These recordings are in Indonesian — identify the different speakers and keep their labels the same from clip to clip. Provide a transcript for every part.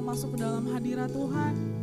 Speaker 1: masuk ke dalam hadirat Tuhan.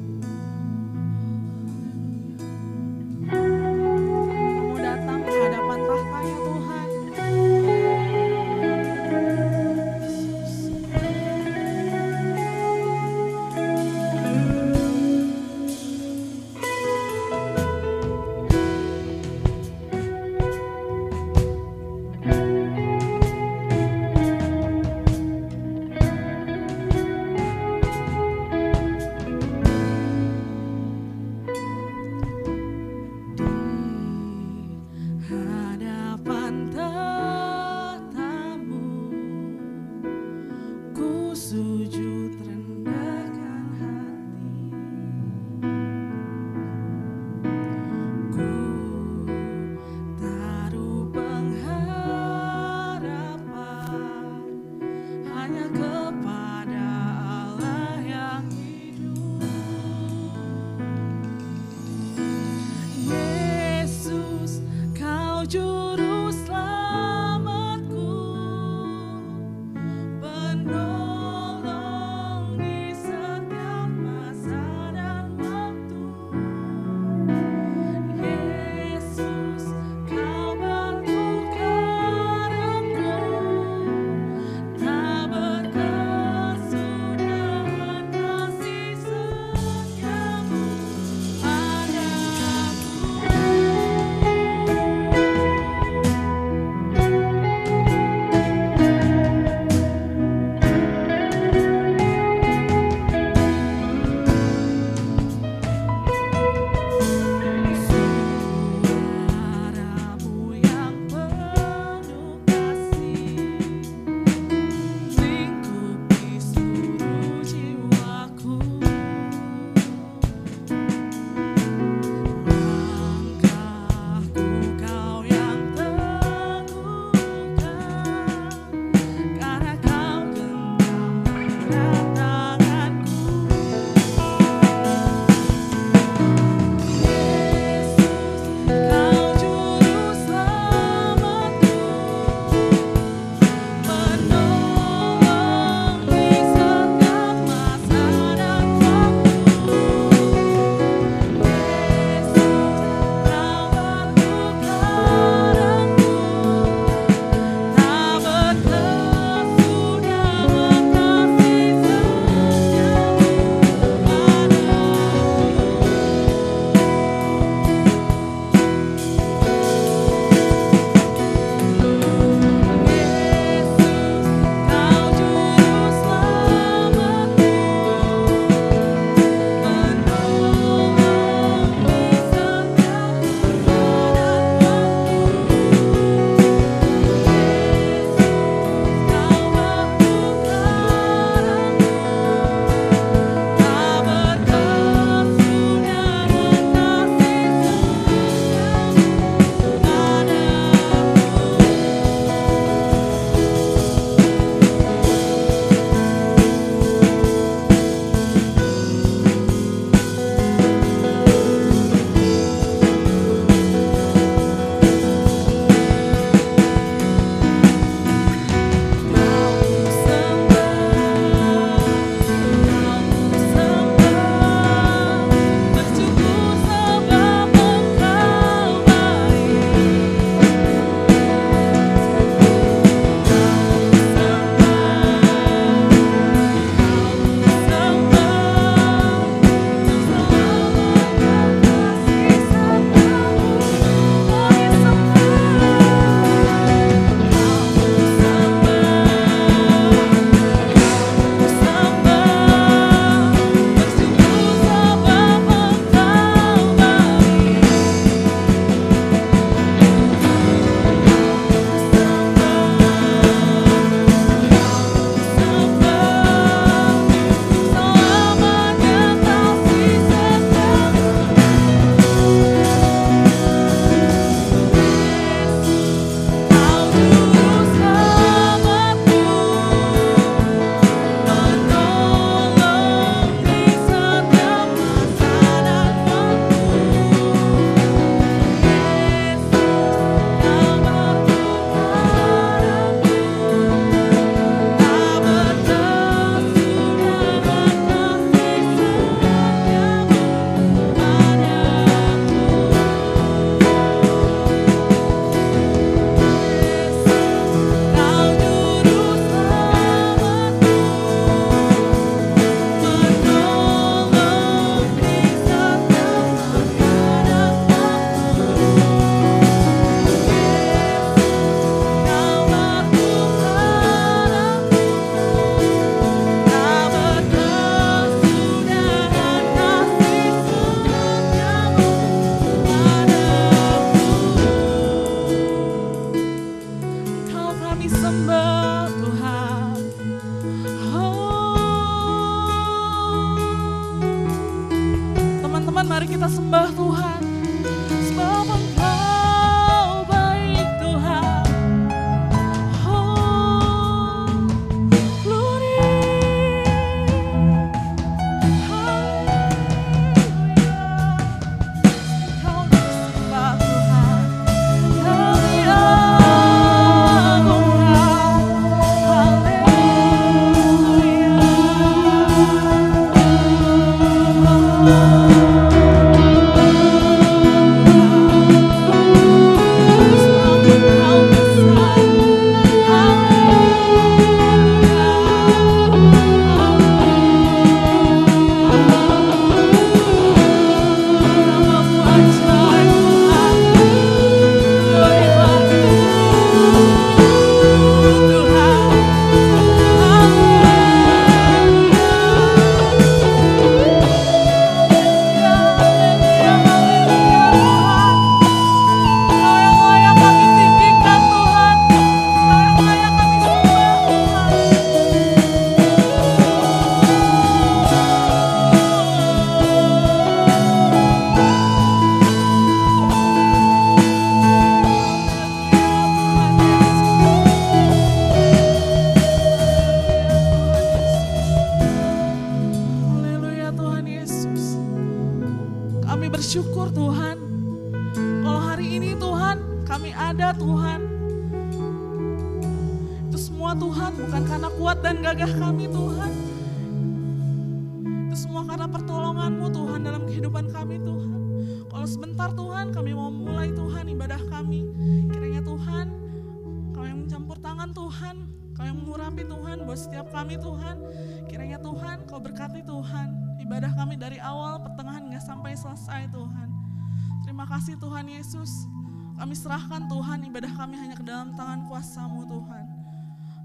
Speaker 1: Yesus. Kami serahkan Tuhan ibadah kami hanya ke dalam tangan kuasamu Tuhan.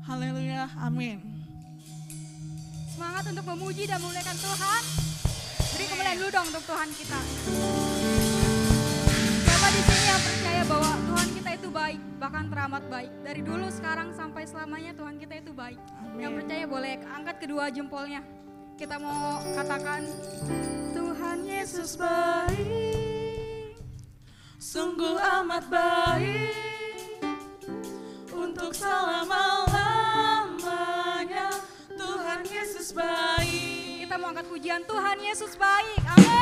Speaker 1: Haleluya, amin.
Speaker 2: Semangat untuk memuji dan memuliakan Tuhan. Beri kemuliaan dulu dong untuk Tuhan kita. Siapa di sini yang percaya bahwa Tuhan kita itu baik, bahkan teramat baik. Dari dulu, sekarang, sampai selamanya Tuhan kita itu baik. Yang percaya boleh angkat kedua jempolnya. Kita mau katakan, Tuhan Yesus baik.
Speaker 1: Sungguh amat baik untuk selama-lamanya Tuhan Yesus baik.
Speaker 2: Kita mau angkat pujian Tuhan Yesus baik. Amin.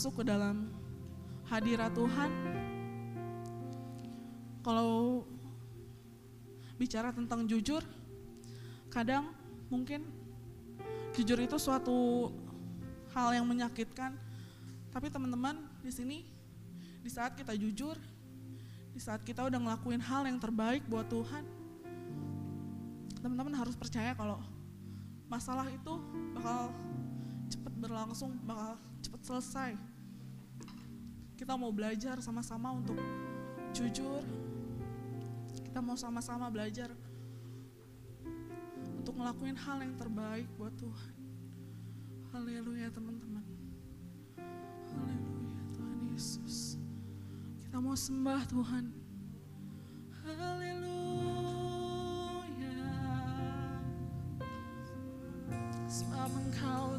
Speaker 1: Masuk ke dalam hadirat Tuhan. Kalau bicara tentang jujur, kadang mungkin jujur itu suatu hal yang menyakitkan. Tapi teman-teman di sini, di saat kita jujur, di saat kita udah ngelakuin hal yang terbaik buat Tuhan, teman-teman harus percaya kalau masalah itu bakal cepat berlangsung, bakal cepat selesai. Kita mau belajar sama-sama untuk jujur. Kita mau sama-sama belajar untuk ngelakuin hal yang terbaik buat Tuhan. Haleluya teman-teman. Haleluya Tuhan Yesus. Kita mau sembah Tuhan. Haleluya. Sebab engkau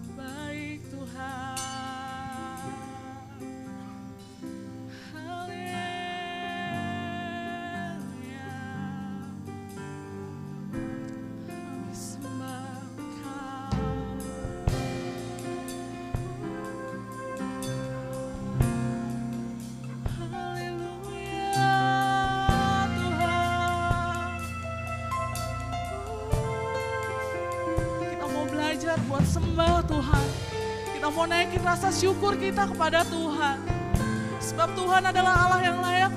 Speaker 1: sembah Tuhan. Kita mau naikin rasa syukur kita kepada Tuhan. Sebab Tuhan adalah Allah yang layak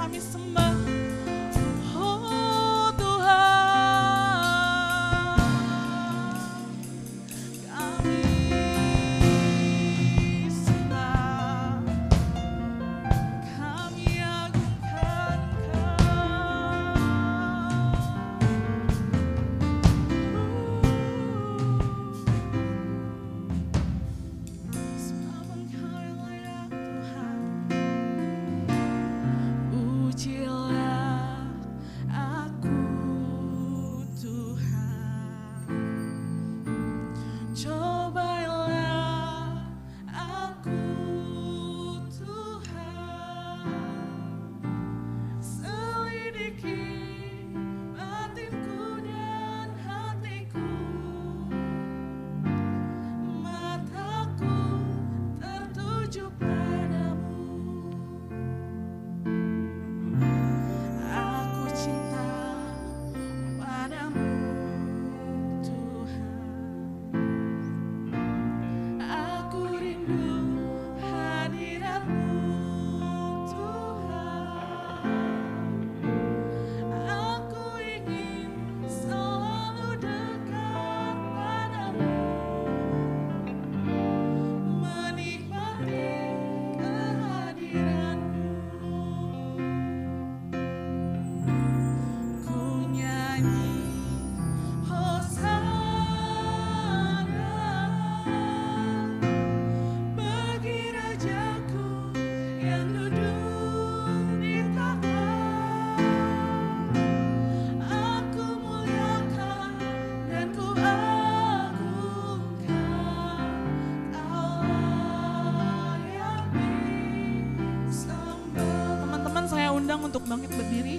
Speaker 1: undang untuk bangkit berdiri.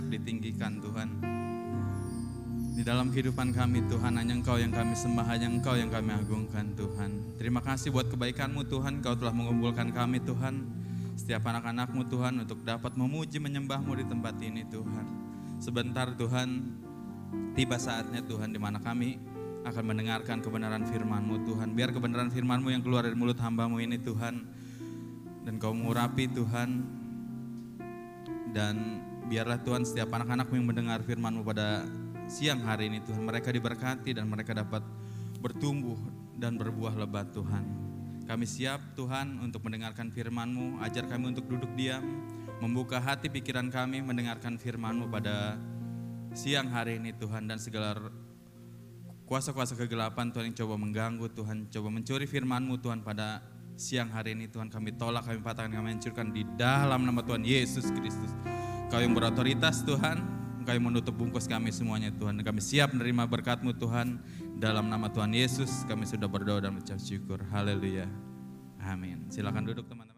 Speaker 3: Layak ditinggikan Tuhan di dalam kehidupan kami Tuhan hanya Engkau yang kami sembah hanya Engkau yang kami agungkan Tuhan terima kasih buat kebaikanmu Tuhan Engkau telah mengumpulkan kami Tuhan setiap anak-anakmu Tuhan untuk dapat memuji menyembahmu di tempat ini Tuhan sebentar Tuhan tiba saatnya Tuhan di mana kami akan mendengarkan kebenaran firman-Mu Tuhan. Biar kebenaran firman-Mu yang keluar dari mulut hamba-Mu ini Tuhan. Dan kau mengurapi Tuhan. Dan biarlah Tuhan setiap anak-anakmu yang mendengar firman-Mu pada siang hari ini Tuhan. Mereka diberkati dan mereka dapat bertumbuh dan berbuah lebat Tuhan. Kami siap Tuhan untuk mendengarkan firman-Mu. Ajar kami untuk duduk diam. Membuka hati pikiran kami mendengarkan firman-Mu pada siang hari ini Tuhan. Dan segala kuasa-kuasa kegelapan Tuhan yang coba mengganggu Tuhan, coba mencuri firman-Mu Tuhan pada siang hari ini Tuhan kami tolak, kami patahkan, kami hancurkan di dalam nama Tuhan Yesus Kristus. Kau yang berotoritas Tuhan, Engkau yang menutup bungkus kami semuanya Tuhan. Kami siap menerima berkat-Mu Tuhan. Dalam nama Tuhan Yesus kami sudah berdoa dan mengucap syukur. Haleluya. Amin. Silakan duduk teman-teman.